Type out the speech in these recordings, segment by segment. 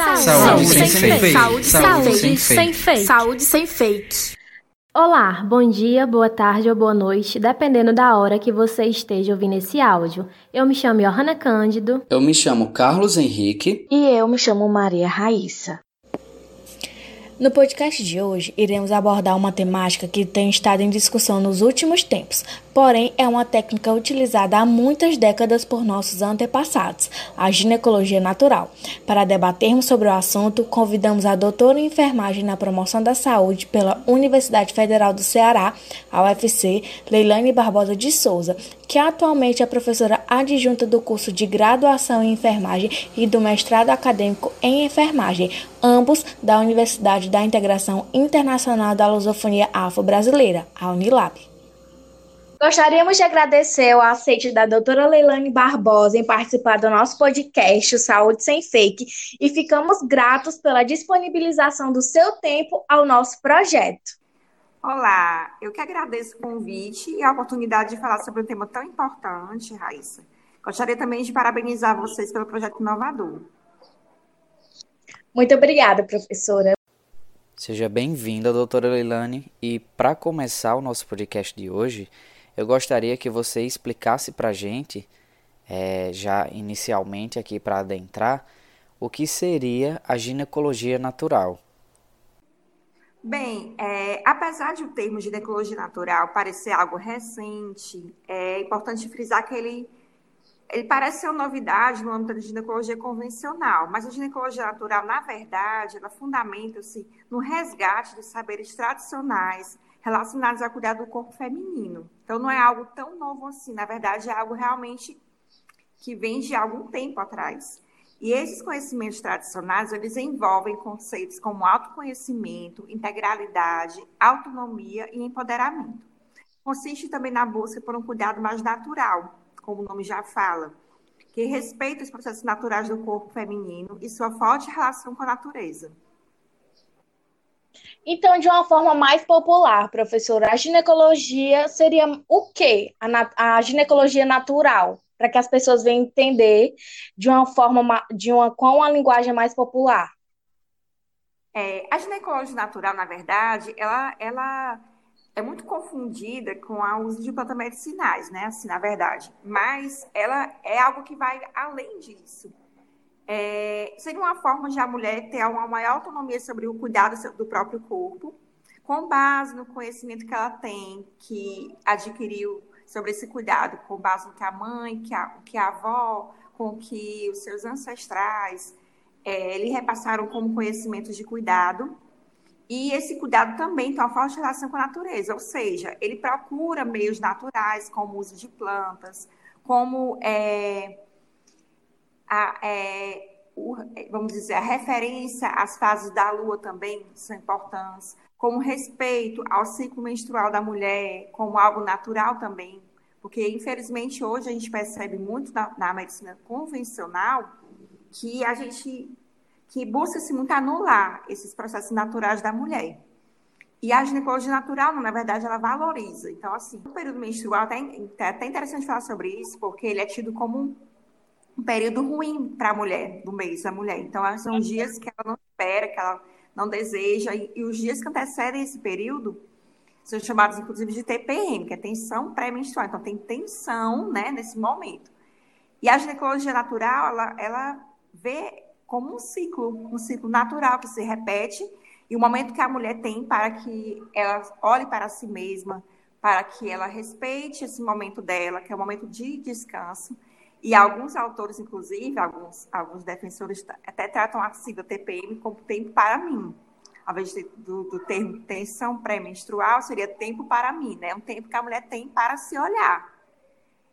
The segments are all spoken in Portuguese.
Saúde, Saúde sem, sem fake. Saúde, Saúde sem fake. Saúde sem fake. Olá, bom dia, boa tarde ou boa noite, dependendo da hora que você esteja ouvindo esse áudio. Eu me chamo Johanna Cândido. Eu me chamo Carlos Henrique. E eu me chamo Maria Raíssa. No podcast de hoje, iremos abordar uma temática que tem estado em discussão nos últimos tempos, porém é uma técnica utilizada há muitas décadas por nossos antepassados, a ginecologia natural. Para debatermos sobre o assunto, convidamos a doutora em enfermagem na promoção da saúde pela Universidade Federal do Ceará, a UFC, Leilane Barbosa de Souza, que atualmente é professora adjunta do curso de graduação em enfermagem e do mestrado acadêmico em enfermagem, ambos da Universidade da Integração Internacional da Lusofonia Afro-Brasileira, a Unilab. Gostaríamos de agradecer o aceite da doutora Leilane Barbosa em participar do nosso podcast Saúde Sem Fake e ficamos gratos pela disponibilização do seu tempo ao nosso projeto. Olá, eu que agradeço o convite e a oportunidade de falar sobre um tema tão importante, Raíssa. Gostaria também de parabenizar vocês pelo projeto inovador. Muito obrigada, professora. Seja bem-vinda, doutora Leilane. E para começar o nosso podcast de hoje, eu gostaria que você explicasse para a gente, é, já inicialmente aqui para adentrar, o que seria a ginecologia natural. Bem, é, apesar de o termo ginecologia natural parecer algo recente, é importante frisar que ele, ele parece ser uma novidade no âmbito da ginecologia convencional, mas a ginecologia natural, na verdade, ela fundamenta-se no resgate dos saberes tradicionais relacionados ao cuidado do corpo feminino. Então, não é algo tão novo assim, na verdade, é algo realmente que vem de algum tempo atrás. E esses conhecimentos tradicionais, eles envolvem conceitos como autoconhecimento, integralidade, autonomia e empoderamento. Consiste também na busca por um cuidado mais natural, como o nome já fala, que respeita os processos naturais do corpo feminino e sua forte relação com a natureza. Então, de uma forma mais popular, professora, a ginecologia seria o quê? A, a ginecologia natural, para que as pessoas venham entender de uma forma, de uma, com uma linguagem mais popular. É, a ginecologia natural, na verdade, ela, ela é muito confundida com o uso de plantas medicinais, né? Assim, na verdade. Mas ela é algo que vai além disso é, seria uma forma de a mulher ter uma maior autonomia sobre o cuidado do próprio corpo, com base no conhecimento que ela tem, que adquiriu sobre esse cuidado, com base no que a mãe, que a, que a avó, com que os seus ancestrais é, lhe repassaram como conhecimentos de cuidado. E esse cuidado também tem uma forte relação com a natureza, ou seja, ele procura meios naturais, como o uso de plantas, como é, a, é, o, vamos dizer, a referência às fases da lua também são importantes, como respeito ao ciclo menstrual da mulher, como algo natural também, porque infelizmente hoje a gente percebe muito na, na medicina convencional que a gente que busca-se muito anular esses processos naturais da mulher. E a ginecologia natural, na verdade, ela valoriza. Então, assim, o período menstrual, até, é até interessante falar sobre isso, porque ele é tido como um período ruim para a mulher, do mês da mulher. Então, são dias que ela não espera, que ela não deseja, e, e os dias que antecedem esse período são chamados, inclusive, de TPM, que é tensão pré-menstrual. Então, tem tensão, né, nesse momento. E a ginecologia natural, ela, ela vê como um ciclo, um ciclo natural que se repete, e o momento que a mulher tem para que ela olhe para si mesma, para que ela respeite esse momento dela, que é o momento de descanso, e alguns autores, inclusive, alguns, alguns defensores até tratam a sigla TPM como tempo para mim. Ao invés do, do termo tensão pré-menstrual, seria tempo para mim, né? Um tempo que a mulher tem para se olhar.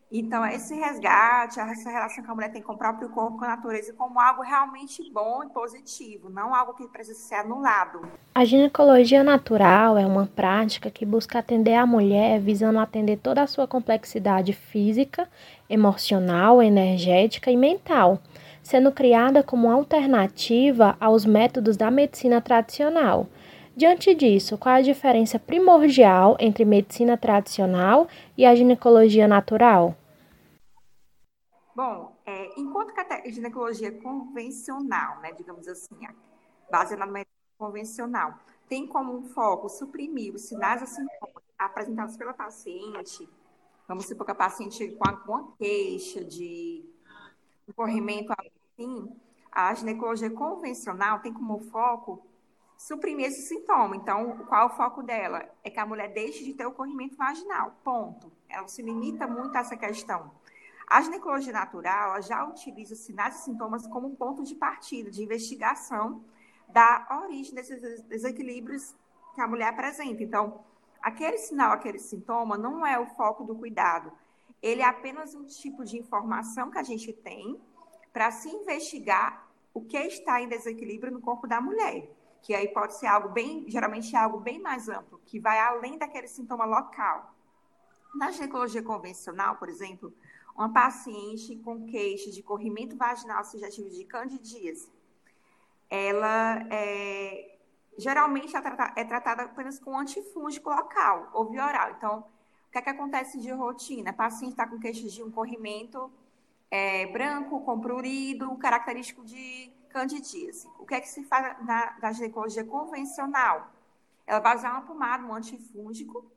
Então, esse resgate, essa relação que a mulher tem com o próprio corpo, com a natureza, como algo realmente bom e positivo, não algo que precisa ser anulado. A ginecologia natural é uma prática que busca atender a mulher visando atender toda a sua complexidade física, emocional, energética e mental, sendo criada como alternativa aos métodos da medicina tradicional. Diante disso, qual a diferença primordial entre medicina tradicional e a ginecologia natural? Bom, é, enquanto que a ginecologia convencional, né, digamos assim, baseada na medicina convencional, tem como foco suprimir os sinais e sintomas apresentados pela paciente, vamos supor que a paciente com alguma queixa de corrimento assim, a ginecologia convencional tem como foco suprimir esse sintoma. Então, qual é o foco dela? É que a mulher deixe de ter o corrimento vaginal. Ponto. Ela se limita muito a essa questão. A ginecologia natural já utiliza sinais e sintomas como ponto de partida, de investigação da origem desses desequilíbrios que a mulher apresenta. Então, aquele sinal, aquele sintoma não é o foco do cuidado. Ele é apenas um tipo de informação que a gente tem para se investigar o que está em desequilíbrio no corpo da mulher. Que aí pode ser algo bem, geralmente é algo bem mais amplo, que vai além daquele sintoma local. Na ginecologia convencional, por exemplo, uma paciente com queixa de corrimento vaginal sugestivo de candidíase, ela é, geralmente é tratada, é tratada apenas com antifúngico local ou via oral. Então, o que, é que acontece de rotina? A paciente está com queixa de um corrimento é, branco, com prurido, característico de candidíase. O que é que se faz na, na ginecologia convencional? Ela vai usar uma pomada, um antifúngico,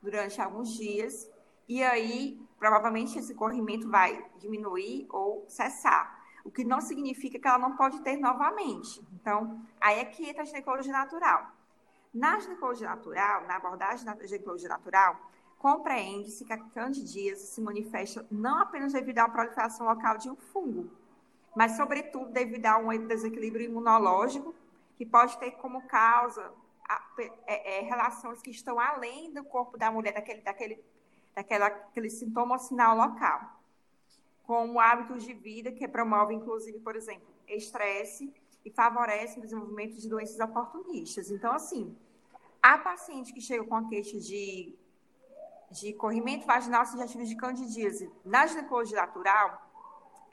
durante alguns dias, e aí provavelmente esse corrimento vai diminuir ou cessar. O que não significa que ela não pode ter novamente. Então, aí é que entra a ginecologia natural. Na ginecologia natural, na abordagem da ginecologia natural, compreende-se que a candidíase se manifesta não apenas devido à proliferação local de um fungo, mas, sobretudo, devido a um desequilíbrio imunológico, que pode ter como causa a, é, é, relações que estão além do corpo da mulher, daquele, daquele daquela, aquele sintoma ou sinal local, como hábitos de vida que promove, inclusive, por exemplo, estresse e favorece o desenvolvimento de doenças oportunistas. Então, assim, a paciente que chega com a queixa de, de corrimento vaginal sugestivo de candidíase na ginecologia natural,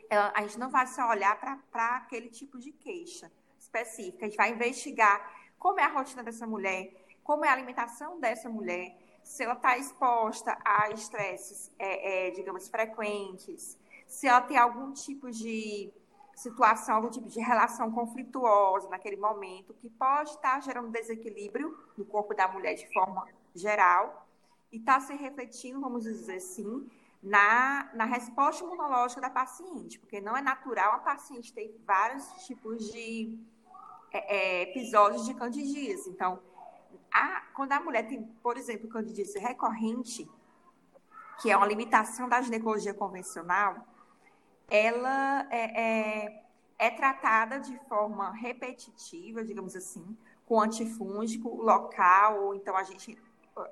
ela, a gente não vai só olhar para aquele tipo de queixa específica, a gente vai investigar como é a rotina dessa mulher, como é a alimentação dessa mulher, se ela está exposta a estresses, é, é, digamos, frequentes, se ela tem algum tipo de situação, algum tipo de relação conflituosa naquele momento, que pode estar tá gerando desequilíbrio no corpo da mulher de forma geral, e está se refletindo, vamos dizer assim, na, na resposta imunológica da paciente, porque não é natural a paciente ter vários tipos de é, é episódios de candidíase. Então, a, quando a mulher tem, por exemplo, candidíase recorrente, que é uma limitação da ginecologia convencional, ela é, é, é tratada de forma repetitiva, digamos assim, com antifúngico local, ou então a gente,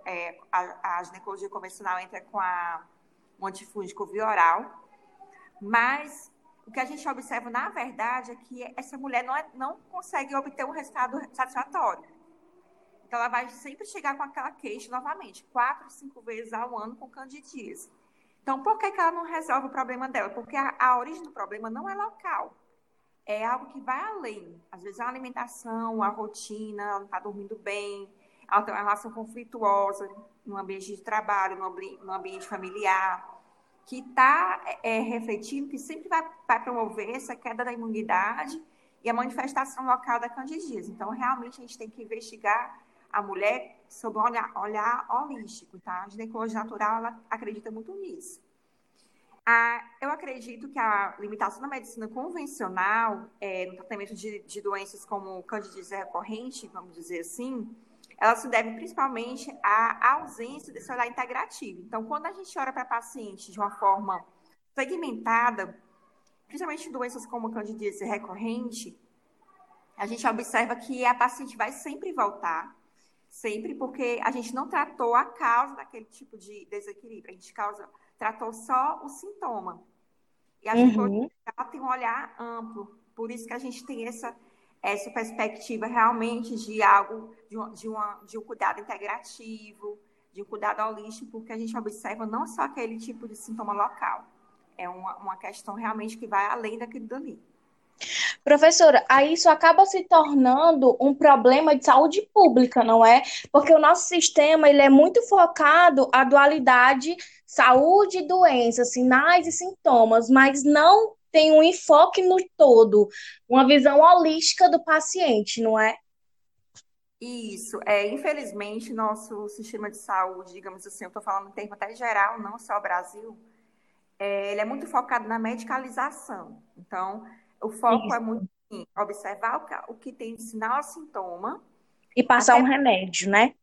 é, a, a, ginecologia convencional entra com a, um antifúngico via mas o que a gente observa, na verdade, é que essa mulher não, é, não consegue obter um resultado satisfatório. Então, ela vai sempre chegar com aquela queixa novamente, quatro, cinco vezes ao ano com candidíase. Então, por que, que ela não resolve o problema dela? Porque a, a origem do problema não é local. É algo que vai além. Às vezes, a alimentação, a rotina, ela não está dormindo bem, ela tem uma relação conflituosa no ambiente de trabalho, no, ambiente familiar, que está é, refletindo, que sempre vai, vai promover essa queda da imunidade e a manifestação local da candidíase. Então, realmente, a gente tem que investigar a mulher sob um olhar, olhar holístico, tá? A ginecologia natural, ela acredita muito nisso. Ah, eu acredito que a limitação da medicina convencional é, no tratamento de, de doenças como candidíase recorrente, vamos dizer assim, ela se deve principalmente à ausência desse olhar integrativo. Então, quando a gente olha para paciente de uma forma segmentada, principalmente doenças como candidíase recorrente, a gente observa que a paciente vai sempre voltar sempre porque a gente não tratou a causa daquele tipo de desequilíbrio, a gente causa, tratou só o sintoma. E a gente uhum. tem um olhar amplo, por isso que a gente tem essa, essa perspectiva realmente de algo, de, um, de, uma, de um cuidado integrativo, de um cuidado holístico, porque a gente observa não só aquele tipo de sintoma local, é uma, uma questão realmente que vai além daquilo dali. Professora, aí isso acaba se tornando um problema de saúde pública, não é? Porque o nosso sistema ele é muito focado a dualidade saúde e doença, sinais e sintomas, mas não tem um enfoque no todo, uma visão holística do paciente, não é? Isso. É, infelizmente, nosso sistema de saúde, digamos assim, eu estou falando em termo até geral, não só o Brasil, é, ele é muito focado na medicalização. Então, o foco Isso. é muito em observar o que, o que tem de sinal sintoma. E passar um remédio, né?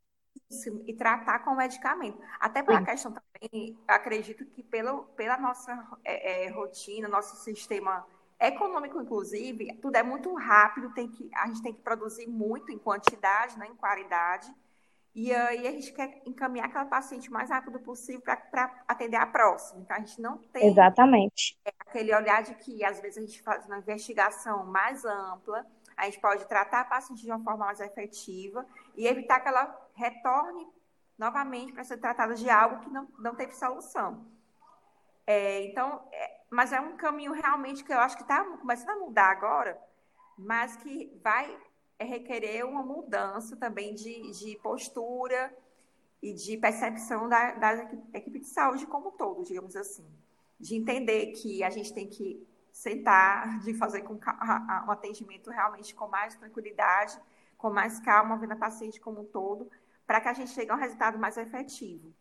E tratar com medicamento. Até pela Sim. questão também, acredito que pelo, pela nossa é, é, rotina, nosso sistema econômico, inclusive, tudo é muito rápido, tem que, a gente tem que produzir muito em quantidade, né, em qualidade, e aí a gente quer encaminhar aquela paciente o mais rápido possível para atender a próxima. Então, a gente não tem Exatamente. aquele olhar de que, às vezes, a gente faz uma investigação mais ampla, a gente pode tratar a paciente de uma forma mais efetiva e evitar que ela retorne novamente para ser tratada de algo que não, não teve solução. É, então, é, mas é um caminho realmente que eu acho que está começando a mudar agora, mas que vai requerer uma mudança também de, de postura e de percepção da, da equipe de saúde como um todo, digamos assim. De entender que a gente tem que sentar, de fazer com um atendimento realmente com mais tranquilidade, com mais calma, vendo a paciente como um todo, para que a gente chegue a um resultado mais efetivo.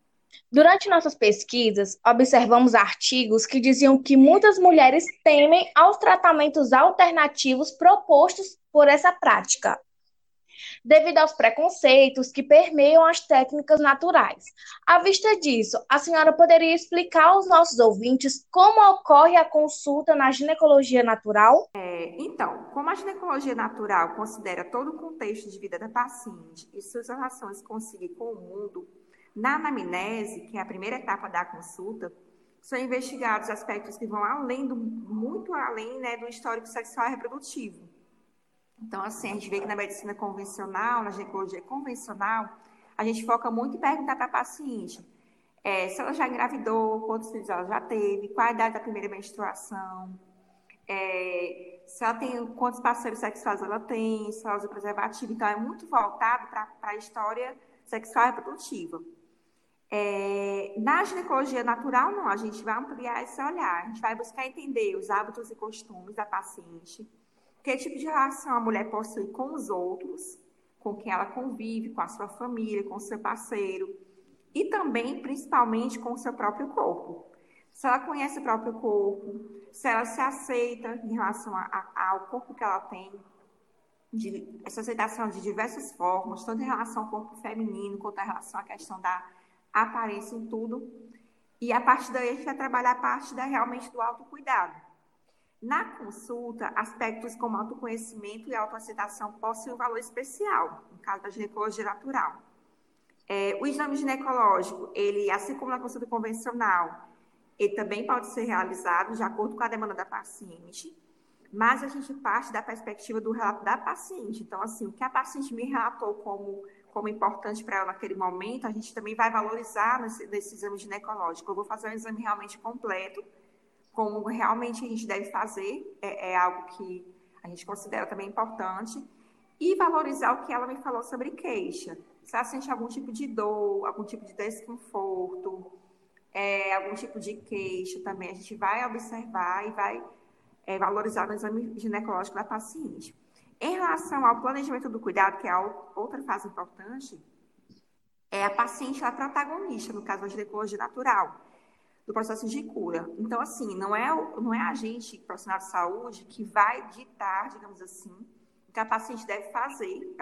Durante nossas pesquisas, observamos artigos que diziam que muitas mulheres temem aos tratamentos alternativos propostos por essa prática devido aos preconceitos que permeiam as técnicas naturais. À vista disso, a senhora poderia explicar aos nossos ouvintes como ocorre a consulta na ginecologia natural? É, então, como a ginecologia natural considera todo o contexto de vida da paciente e suas relações consigo com o mundo, na anamnese, que é a primeira etapa da consulta, são investigados aspectos que vão além do, muito além né, do histórico sexual e reprodutivo. Então, assim, a gente vê que na medicina convencional, na ginecologia convencional, a gente foca muito em perguntar para a paciente é, se ela já engravidou, quantos filhos ela já teve, qual a idade da primeira menstruação, é, se ela tem quantos parceiros sexuais ela tem, se ela usa preservativo. Então, é muito voltado para a história sexual e reprodutiva. É, na ginecologia natural, não, a gente vai ampliar esse olhar, a gente vai buscar entender os hábitos e costumes da paciente, que tipo de relação a mulher possui com os outros, com quem ela convive, com a sua família, com o seu parceiro, e também, principalmente, com o seu próprio corpo. Se ela conhece o próprio corpo, se ela se aceita em relação a, a, ao corpo que ela tem, de, essa aceitação de diversas formas, tanto em relação ao corpo feminino, quanto em relação à questão da aparência em tudo. E a partir daí a gente vai trabalhar a parte da, realmente do autocuidado na consulta, aspectos como autoconhecimento e autoaceitação possuem um valor especial, no caso da ginecologia natural. É, o exame ginecológico, ele, assim como na consulta convencional, ele também pode ser realizado de acordo com a demanda da paciente, mas a gente parte da perspectiva do relato da paciente. Então, assim, o que a paciente me relatou como, como importante para ela naquele momento, a gente também vai valorizar nesse, nesse exame ginecológico. Eu vou fazer um exame realmente completo, como realmente a gente deve fazer, é, é algo que a gente considera também importante, e valorizar o que ela me falou sobre queixa. Se ela sente algum tipo de dor, algum tipo de desconforto, é, algum tipo de queixa também, a gente vai observar e vai é, valorizar no exame ginecológico da paciente. Em relação ao planejamento do cuidado, que é outra fase importante, é a paciente a protagonista, no caso da ginecologia natural do processo de cura. Então, assim, não é, não é a gente, profissional de saúde, que vai ditar, digamos assim, o que a paciente deve fazer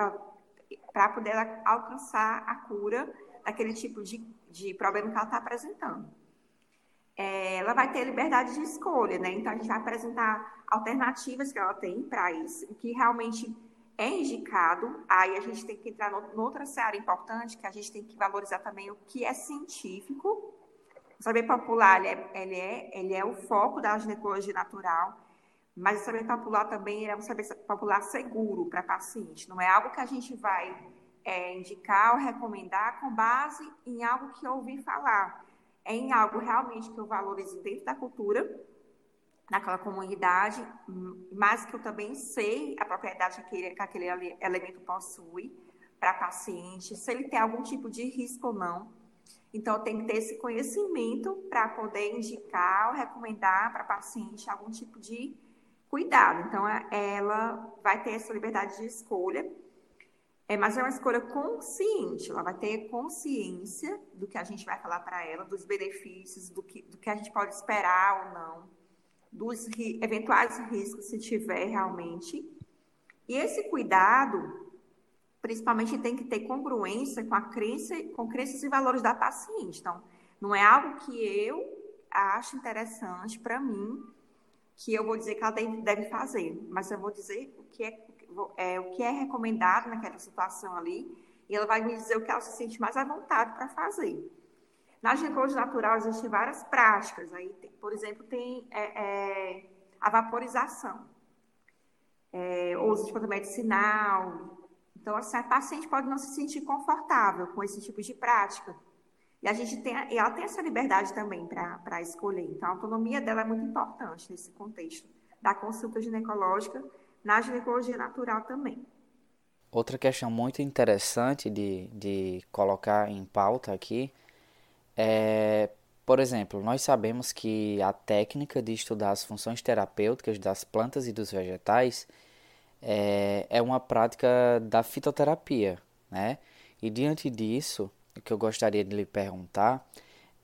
para poder alcançar a cura daquele tipo de, de problema que ela está apresentando. É, ela vai ter liberdade de escolha, né? Então, a gente vai apresentar alternativas que ela tem para isso, o que realmente é indicado. Aí a gente tem que entrar noutra área importante, que a gente tem que valorizar também o que é científico o saber popular, ele é, ele é, ele é o foco da ginecologia natural, mas o saber popular também é um saber popular seguro para paciente. Não é algo que a gente vai é, indicar ou recomendar com base em algo que eu ouvi falar. É em algo realmente que eu valorizo dentro da cultura, naquela comunidade, mas que eu também sei a propriedade que aquele, que aquele elemento possui para paciente, se ele tem algum tipo de risco ou não. Então, tem que ter esse conhecimento para poder indicar ou recomendar para a paciente algum tipo de cuidado. Então, ela vai ter essa liberdade de escolha, é, mas é uma escolha consciente. Ela vai ter consciência do que a gente vai falar para ela, dos benefícios, do que, do que a gente pode esperar ou não, dos ri, eventuais riscos, se tiver realmente. E esse cuidado, principalmente, tem que ter congruência com a crença, com crenças e valores da paciente. Então, não é algo que eu acho interessante para mim que eu vou dizer que ela deve fazer, mas eu vou dizer o que é, é, o que é recomendado naquela situação ali, e ela vai me dizer o que ela se sente mais à vontade para fazer. Na ginecologia natural existem várias práticas, aí, tem, por exemplo, tem é, é, a vaporização, é, uso de ponto medicinal. Então, assim, a paciente pode não se sentir confortável com esse tipo de prática, e a gente tem, ela tem essa liberdade também para escolher. Então, a autonomia dela é muito importante nesse contexto da consulta ginecológica, na ginecologia natural também. Outra questão muito interessante de, de colocar em pauta aqui é, por exemplo, nós sabemos que a técnica de estudar as funções terapêuticas das plantas e dos vegetais é, é uma prática da fitoterapia, né? E diante disso, o que eu gostaria de lhe perguntar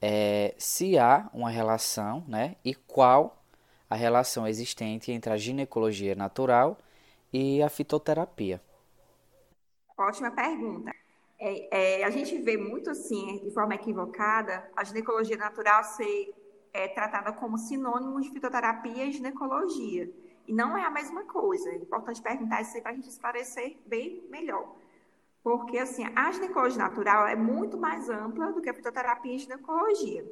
é se há uma relação, né, e qual a relação existente entre a ginecologia natural e a fitoterapia. Ótima pergunta. É, é, a gente vê muito assim, de forma equivocada, a ginecologia natural ser é, tratada como sinônimo de fitoterapia e ginecologia. E não é a mesma coisa. É importante perguntar isso aí para a gente esclarecer bem melhor. Porque, assim, a ginecologia natural é muito mais ampla do que a fitoterapia e ginecologia.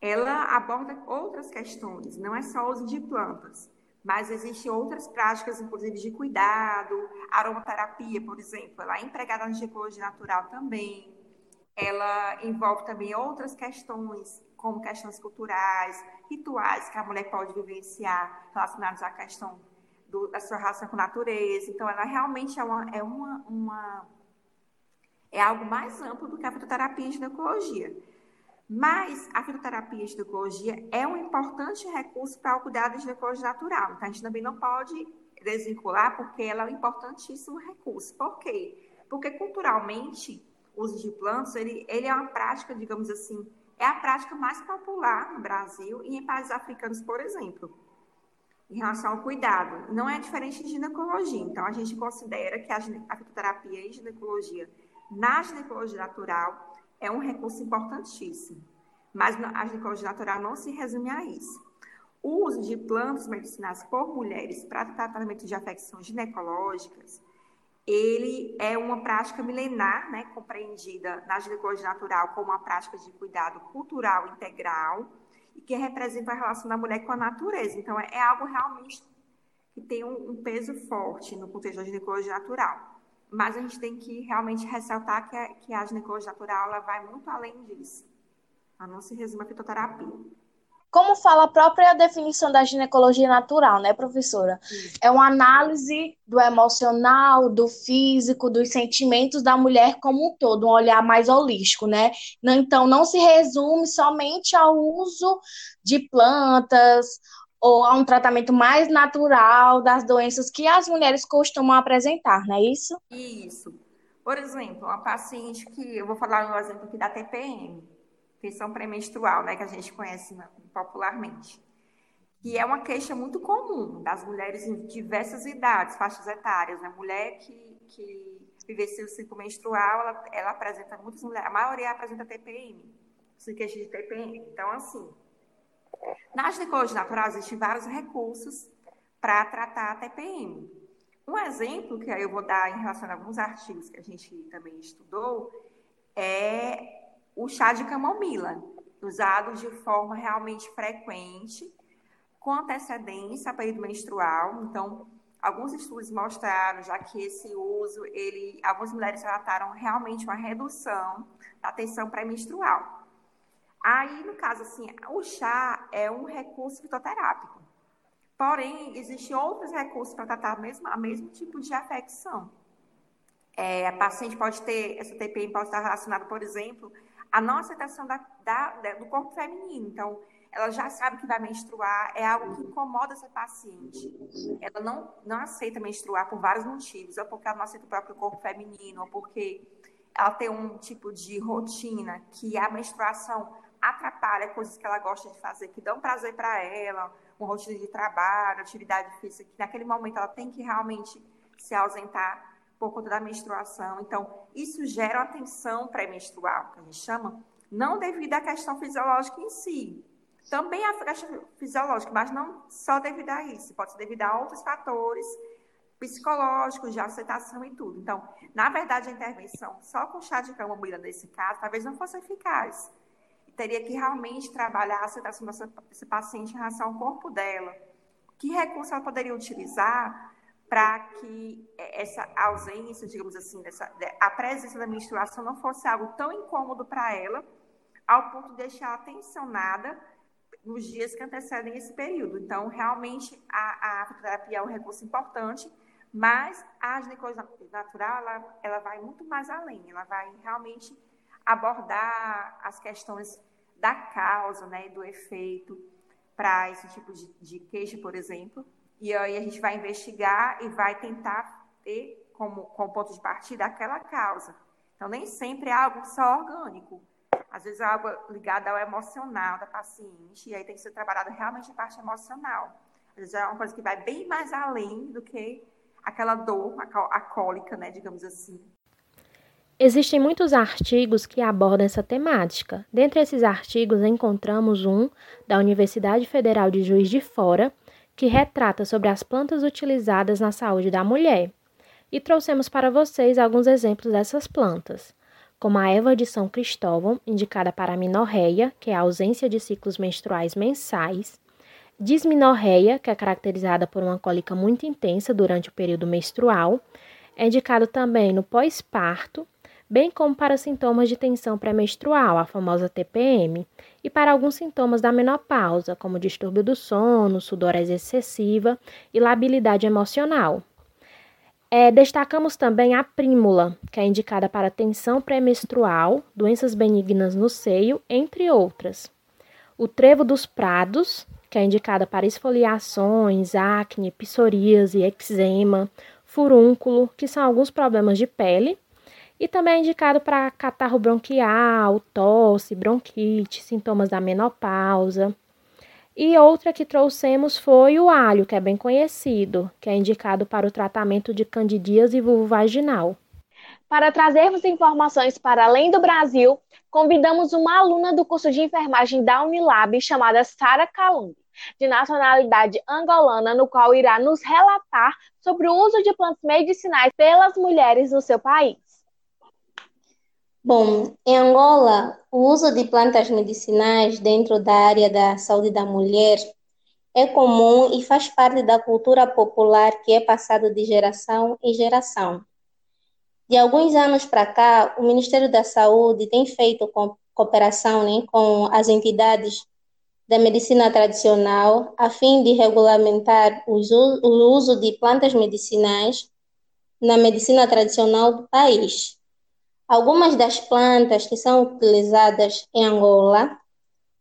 Ela aborda outras questões, não é só o uso de plantas, mas existem outras práticas, inclusive de cuidado, aromaterapia, por exemplo, ela é empregada na ginecologia natural também. Ela envolve também outras questões, como questões culturais, rituais que a mulher pode vivenciar relacionados à questão do, da sua relação com a natureza. Então, ela realmente é, uma, é, uma, uma, é algo mais amplo do que a fitoterapia e ginecologia. Mas a fitoterapia e ginecologia é um importante recurso para o cuidado da ginecologia natural. Então, a gente também não pode desvincular, porque ela é um importantíssimo recurso. Por quê? Porque culturalmente, o uso de plantas, ele, ele é uma prática, digamos assim, é a prática mais popular no Brasil e em países africanos, por exemplo em relação ao cuidado. Não é diferente de ginecologia. Então, a gente considera que a, a fitoterapia e ginecologia na ginecologia natural é um recurso importantíssimo. Mas a ginecologia natural não se resume a isso. O uso de plantas medicinais por mulheres para tratamento de afecções ginecológicas, ele é uma prática milenar, né, compreendida na ginecologia natural como uma prática de cuidado cultural integral, e que representa a relação da mulher com a natureza. Então, é, é algo realmente que tem um, um, peso forte no contexto da ginecologia natural. Mas a gente tem que realmente ressaltar que a, que a ginecologia natural ela vai muito além disso. Ela não se resume à fitoterapia. Como fala a própria definição da ginecologia natural, né, professora? É uma análise do emocional, do físico, dos sentimentos da mulher como um todo, um olhar mais holístico, né? Então, não se resume somente ao uso de plantas ou a um tratamento mais natural das doenças que as mulheres costumam apresentar, não é isso? Isso. Por exemplo, uma paciente que, eu vou falar um exemplo aqui da TPM, tensão pré-menstrual, né, que a gente conhece popularmente. Que é uma queixa muito comum das mulheres em diversas idades, faixas etárias. Né? Mulher que, que vivencia o ciclo menstrual, ela, ela apresenta, muitas mulheres, a maioria apresenta TPM, se queixa de TPM. Então, assim, na ginecologia natural existem vários recursos para tratar a TPM. Um exemplo que eu vou dar em relação a alguns artigos que a gente também estudou é o chá de camomila, usado de forma realmente frequente, com antecedência ao período menstrual. Então, alguns estudos mostraram já que esse uso, ele, algumas mulheres relataram realmente uma redução da tensão pré-menstrual. Aí, no caso, assim, o chá é um recurso fitoterápico. Porém, existem outros recursos para tratar mesmo, o mesmo tipo de afecção. É, a paciente pode ter, essa TPM pode estar relacionada, por exemplo, a não aceitação da, da, do corpo feminino. Então, ela já sabe que vai menstruar, é algo que incomoda essa paciente. Ela não, não aceita menstruar por vários motivos, ou porque ela não aceita o próprio corpo feminino, ou porque ela tem um tipo de rotina que a menstruação atrapalha coisas que ela gosta de fazer, que dão prazer para ela, uma rotina de trabalho, atividade física, que naquele momento ela tem que realmente se ausentar por conta da menstruação. Então, isso gera uma tensão pré-menstrual, que a gente chama, não devido à questão fisiológica em si, também a questão fisiológica, mas não só devido a isso, pode ser devido a outros fatores psicológicos, de aceitação e tudo. Então, na verdade, a intervenção só com chá de camomila nesse caso, talvez não fosse eficaz. Teria que realmente trabalhar a aceitação desse paciente em relação ao corpo dela. Que recurso ela poderia utilizar para que essa ausência, digamos assim, dessa, a presença da menstruação não fosse algo tão incômodo para ela, ao ponto de deixar tensionada nos dias que antecedem esse período. Então, realmente, a, a é um recurso importante, mas a ginecologia natural, ela, ela vai muito mais além. Ela vai realmente abordar as questões da causa, né, do efeito para esse tipo de, de queixa, por exemplo. E aí a gente vai investigar e vai tentar ter como, como ponto de partida aquela causa. Então, nem sempre é algo só orgânico. Às vezes é algo ligado ao emocional da paciente, e aí tem que ser trabalhada realmente a parte emocional. Às vezes é uma coisa que vai bem mais além do que aquela dor, a cólica, né, digamos assim. Existem muitos artigos que abordam essa temática. Dentre esses artigos, encontramos um da Universidade Federal de Juiz de Fora, que retrata sobre as plantas utilizadas na saúde da mulher. E trouxemos para vocês alguns exemplos dessas plantas como a Eva de São Cristóvão, indicada para a minorreia, que é a ausência de ciclos menstruais mensais, disminorreia, que é caracterizada por uma cólica muito intensa durante o período menstrual, é indicado também no pós-parto, bem como para sintomas de tensão pré-menstrual, a famosa TPM, e para alguns sintomas da menopausa, como distúrbio do sono, sudorese excessiva e labilidade emocional. É, destacamos também a prímula, que é indicada para tensão pré-menstrual, doenças benignas no seio, entre outras. O trevo dos prados, que é indicada para esfoliações, acne, psoríase, eczema, furúnculo, que são alguns problemas de pele. E também é indicado para catarro bronquial, tosse, bronquite, sintomas da menopausa. E outra que trouxemos foi o alho, que é bem conhecido, que é indicado para o tratamento de candidíase vulvovaginal. Para trazermos informações para além do Brasil, convidamos uma aluna do curso de enfermagem da Unilab chamada Sara Calumbi, de nacionalidade angolana, no qual irá nos relatar sobre o uso de plantas medicinais pelas mulheres no seu país. Bom, em Angola, o uso de plantas medicinais dentro da área da saúde da mulher é comum e faz parte da cultura popular que é passado de geração em geração. De alguns anos para cá, o Ministério da Saúde tem feito cooperação né, com as entidades da medicina tradicional a fim de regulamentar o uso de plantas medicinais na medicina tradicional do país. Algumas das plantas que são utilizadas em Angola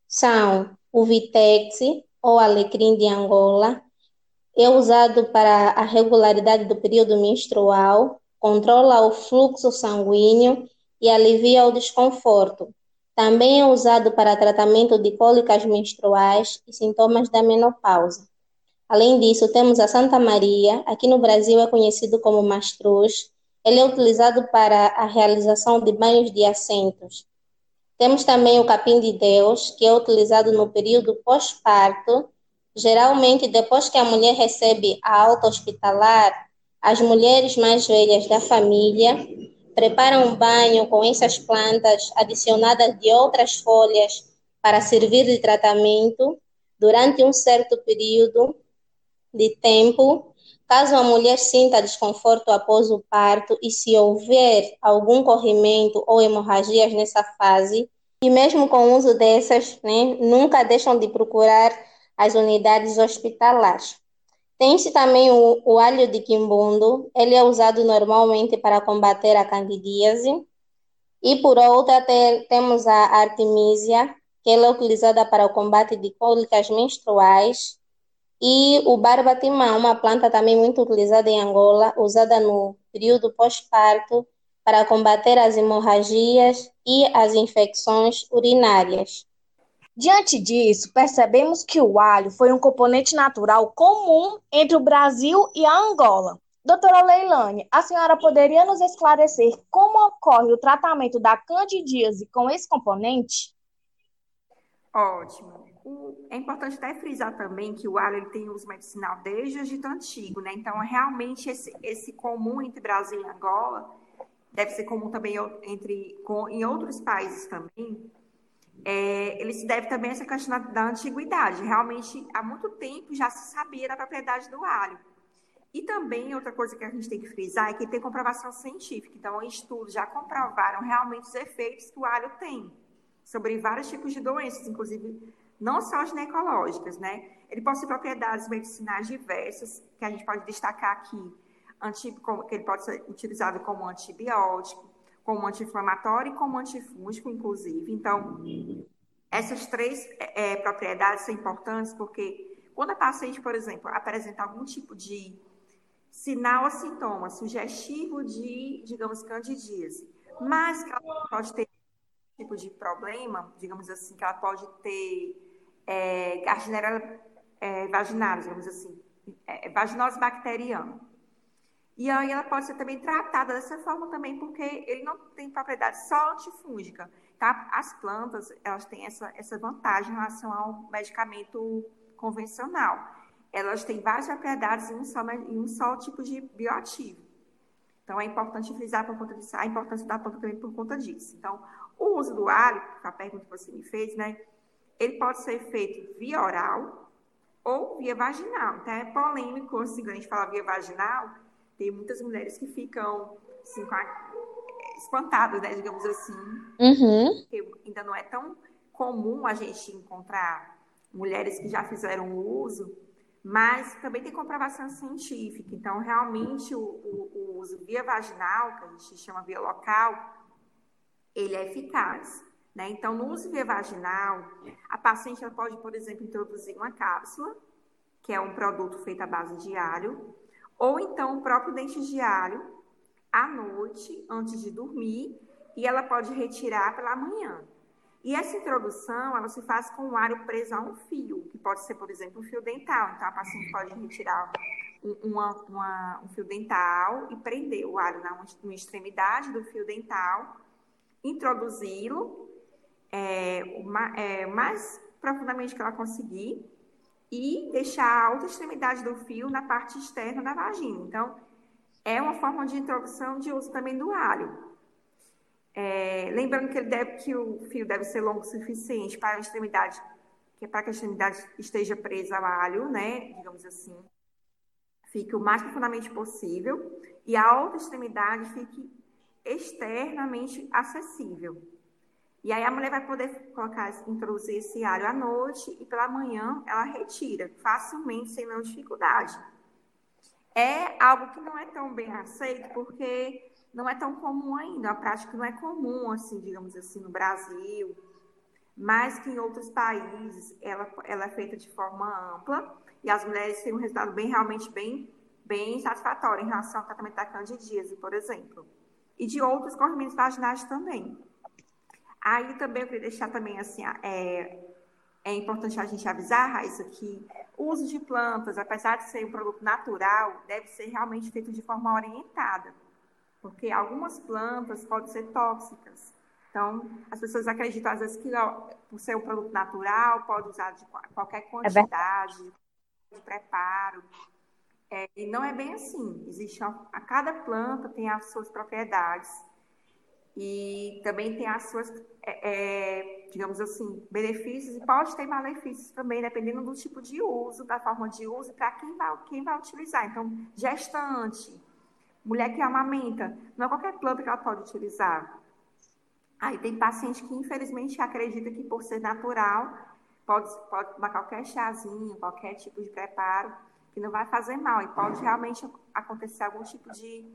são o vitex ou alecrim de Angola, é usado para a regularidade do período menstrual, controla o fluxo sanguíneo e alivia o desconforto. Também é usado para tratamento de cólicas menstruais e sintomas da menopausa. Além disso, temos a Santa Maria, aqui no Brasil é conhecido como mastruz, ele é utilizado para a realização de banhos de assentos. Temos também o capim de Deus, que é utilizado no período pós-parto. Geralmente, depois que a mulher recebe a alta hospitalar, as mulheres mais velhas da família preparam um banho com essas plantas adicionadas de outras folhas para servir de tratamento durante um certo período de tempo Caso a mulher sinta desconforto após o parto e se houver algum corrimento ou hemorragias nessa fase, e mesmo com o uso dessas, né, nunca deixam de procurar as unidades hospitalares. Tem-se também o, o, alho de quimbundo, ele é usado normalmente para combater a candidíase E por outra, temos a artemisia, que ela é utilizada para o combate de cólicas menstruais. E o barbatimã, uma planta também muito utilizada em Angola, usada no período pós-parto para combater as hemorragias e as infecções urinárias. Diante disso, percebemos que o alho foi um componente natural comum entre o Brasil e a Angola. Doutora Leilane, a senhora poderia nos esclarecer como ocorre o tratamento da candidíase com esse componente? Ótimo. O, é importante até frisar também que o alho ele tem uso medicinal desde o Egito Antigo, né? Então, realmente, esse, esse comum entre Brasil e Angola deve ser comum também entre, com, em outros países também, é, ele se deve também a essa questão da, da antiguidade. Realmente, há muito tempo já se sabia da propriedade do alho. E também, outra coisa que a gente tem que frisar é que tem comprovação científica. Então, estudos já comprovaram realmente os efeitos que o alho tem sobre vários tipos de doenças, inclusive não só ginecológicas, né? Ele possui propriedades medicinais diversas, que a gente pode destacar aqui, que ele pode ser utilizado como antibiótico, como anti-inflamatório e como antifúngico, inclusive. Então, essas três é, é, propriedades são importantes porque quando a paciente, por exemplo, apresenta algum tipo de sinal ou sintoma sugestivo de, digamos, candidíase, mas que ela pode ter tipo de problema, digamos assim, que ela pode ter é, Gardnerella é, vaginal, digamos assim, é, vaginose bacteriana. E aí ela pode ser também tratada dessa forma também, porque ele não tem propriedade só antifúngica, tá? As plantas, elas têm essa, essa vantagem em relação ao medicamento convencional. Elas têm várias propriedades em um só, em um só tipo de bioativo. Então, é importante frisar por conta disso, a importância da planta também por conta disso. Então, o uso do alho, a pergunta que você me fez, né? Ele pode ser feito via oral ou via vaginal. Então, é polêmico, assim, quando a gente fala via vaginal, tem muitas mulheres que ficam assim, a, espantadas, né, digamos assim. Uhum. Porque ainda não é tão comum a gente encontrar mulheres que já fizeram o uso, mas também tem comprovação científica. Então, realmente, o, o, o uso via vaginal, que a gente chama via local, ele é eficaz. Né? Então, no uso via vaginal, a paciente ela pode, por exemplo, introduzir uma cápsula, que é um produto feito à base de alho, ou então o próprio dente de alho à noite, antes de dormir, e ela pode retirar pela manhã. E essa introdução, ela se faz com o alho preso a um fio, que pode ser, por exemplo, um fio dental. Então, a paciente pode retirar uma, uma, um fio dental e prender o alho na, na extremidade do fio dental, introduzi-lo é, é, mais profundamente que ela conseguir, e deixar a alta extremidade do fio na parte externa da vagina. Então, é uma forma de introdução de uso também do alho. É, lembrando que, deve, que, o fio deve ser longo o suficiente para a extremidade, que é para que a extremidade esteja presa ao alho, né? Digamos assim, fique o mais profundamente possível e a outra extremidade fique externamente acessível. E aí a mulher vai poder colocar, introduzir esse alho à noite e pela manhã ela retira facilmente, sem nenhuma dificuldade. É algo que não é tão bem aceito porque não é tão comum ainda, a prática não é comum, assim, digamos assim, no Brasil, mas que em outros países ela, ela é feita de forma ampla e as mulheres têm um resultado bem, realmente bem, bem satisfatório em relação ao tratamento da candidíase, por exemplo, e de outros corrimentos vaginais também. Aí também eu queria deixar também assim, é, é importante a gente avisar, Raíssa, que o uso de plantas, apesar de ser um produto natural, deve ser realmente feito de forma orientada, porque algumas plantas podem ser tóxicas. Então, as pessoas acreditam às vezes que por ser um produto natural, pode usar de qualquer é quantidade, é de preparo. É, e não é bem assim. Existe a, a cada planta tem as suas propriedades e também tem as suas, é, é, digamos assim, benefícios e pode ter malefícios também, dependendo do tipo de uso, da forma de uso, para quem vai, quem vai utilizar. Então, gestante, mulher que amamenta, não é qualquer planta que ela pode utilizar. Aí tem paciente que, infelizmente, acredita que por ser natural, pode, pode tomar qualquer chazinho, qualquer tipo de preparo, que não vai fazer mal, e pode realmente acontecer algum tipo de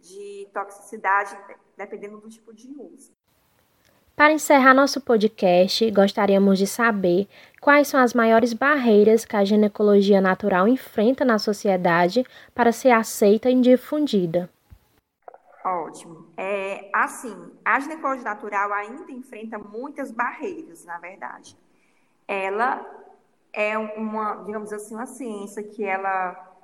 de toxicidade, dependendo do tipo de uso. Para encerrar nosso podcast, gostaríamos de saber quais são as maiores barreiras que a ginecologia natural enfrenta na sociedade para ser aceita e difundida. Ótimo. É, assim, a ginecologia natural ainda enfrenta muitas barreiras, na verdade. Ela é uma, digamos assim, uma ciência que ela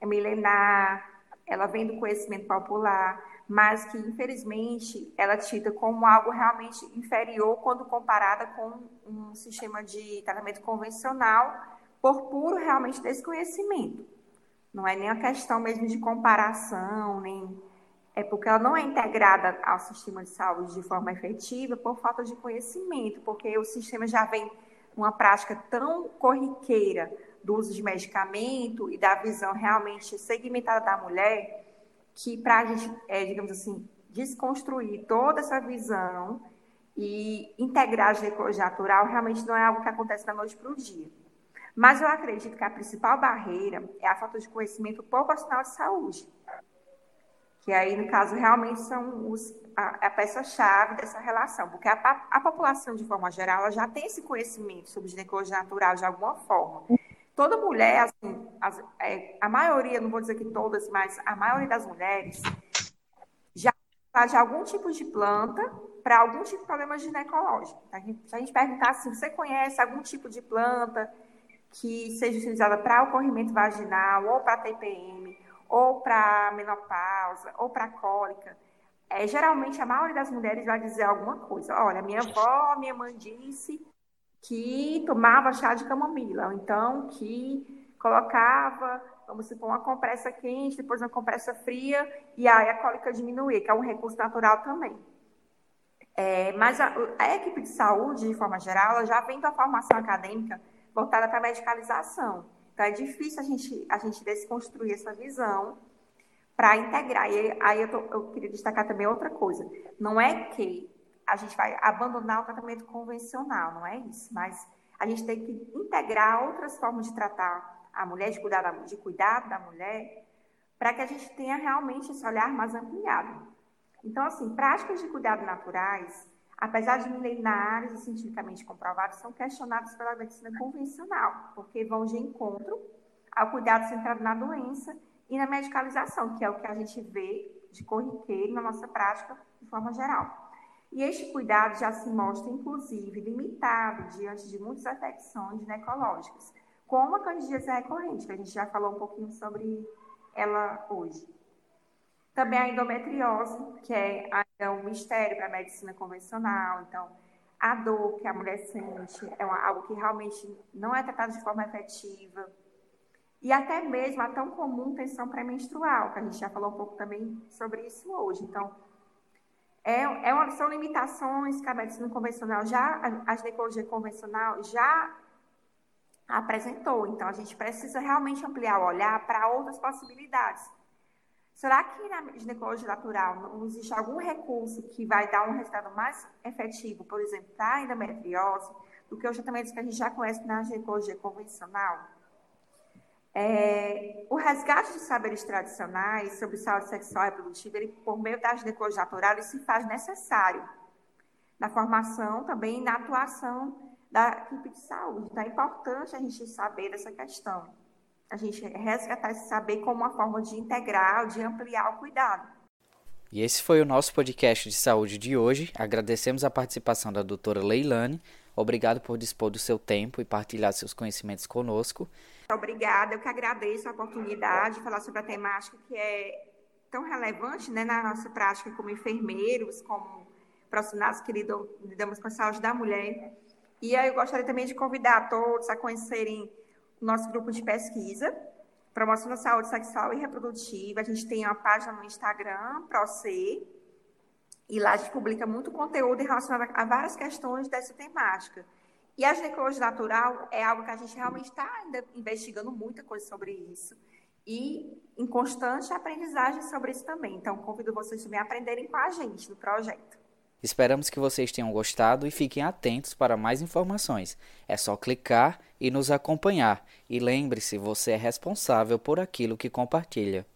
é milenar, ela vem do conhecimento popular, mas que, infelizmente, ela é tida como algo realmente inferior quando comparada com um sistema de tratamento convencional, por puro realmente desconhecimento. Não é nem a questão mesmo de comparação, nem é porque ela não é integrada ao sistema de saúde de forma efetiva por falta de conhecimento, porque o sistema já vem uma prática tão corriqueira do uso de medicamento e da visão realmente segmentada da mulher, que para a gente, é, digamos assim, desconstruir toda essa visão e integrar a ginecologia natural realmente não é algo que acontece da noite para o dia. Mas eu acredito que a principal barreira é a falta de conhecimento por profissional de saúde que aí, no caso, realmente são os, a, a peça-chave dessa relação, porque a, a, população, de forma geral, ela já tem esse conhecimento sobre ginecologia natural de alguma forma. Toda mulher, assim, as, é, a maioria, não vou dizer que todas, mas a maioria das mulheres já faz algum tipo de planta para algum tipo de problema ginecológico. A gente, se a gente perguntar assim, você conhece algum tipo de planta que seja utilizada para o corrimento vaginal ou para TPM, ou para menopausa, ou para cólica, é, geralmente a maioria das mulheres vai dizer alguma coisa. Olha, minha avó, minha mãe disse que tomava chá de camomila, ou então que colocava, vamos supor, uma compressa quente, depois uma compressa fria, e aí a cólica diminuía, que é um recurso natural também. É, mas a, a, equipe de saúde, de forma geral, já vem da formação acadêmica voltada para a medicalização. Então, é difícil a gente, a gente desconstruir essa visão para integrar. E aí eu, tô, eu queria destacar também outra coisa. Não é que a gente vai abandonar o tratamento convencional, não é isso. Mas a gente tem que integrar outras formas de tratar a mulher, de cuidar da, de cuidado da mulher, para que a gente tenha realmente esse olhar mais ampliado. Então, assim, práticas de cuidado naturais apesar de milenares e cientificamente comprovados, são questionados pela medicina convencional, porque vão de encontro ao cuidado centrado na doença e na medicalização, que é o que a gente vê de corriqueiro na nossa prática de forma geral. E este cuidado já se mostra, inclusive, limitado diante de muitas afecções ginecológicas, como a candidíase recorrente, que a gente já falou um pouquinho sobre ela hoje. Também a endometriose, que é um mistério para a medicina convencional. Então, a dor que a mulher sente é algo que realmente não é tratado de forma efetiva. E até mesmo a tão comum tensão pré-menstrual, que a gente já falou um pouco também sobre isso hoje. Então, é, é uma, são limitações que a medicina convencional já, a, ginecologia convencional já apresentou. Então, a gente precisa realmente ampliar o olhar para outras possibilidades. Será que na ginecologia natural não existe algum recurso que vai dar um resultado mais efetivo, por exemplo, para a endometriose, do que os tratamentos que a gente já conhece na ginecologia convencional? É, o resgate de saberes tradicionais sobre saúde sexual e reprodutiva, ele, por meio da ginecologia natural, se faz necessário na formação também na atuação da equipe de saúde. Então, é importante a gente saber dessa questão a gente resgatar esse saber como uma forma de integrar, de ampliar o cuidado. E esse foi o nosso podcast de saúde de hoje. Agradecemos a participação da doutora Leilane. Obrigado por dispor do seu tempo e partilhar seus conhecimentos conosco. Obrigada, eu que agradeço a oportunidade de falar sobre a temática que é tão relevante né, na nossa prática como enfermeiros, como profissionais que lidam, lidamos com a saúde da mulher. E aí eu gostaria também de convidar todos a conhecerem nosso grupo de pesquisa, promoção da saúde sexual e reprodutiva. A gente tem uma página no Instagram, ProC, e lá a gente publica muito conteúdo relacionado a várias questões dessa temática. E a ginecologia natural é algo que a gente realmente está ainda investigando muita coisa sobre isso. E em constante aprendizagem sobre isso também. Então, convido vocês também a aprenderem com a gente no projeto. Esperamos que vocês tenham gostado e fiquem atentos para mais informações. É só clicar e nos acompanhar. E lembre-se, você é responsável por aquilo que compartilha.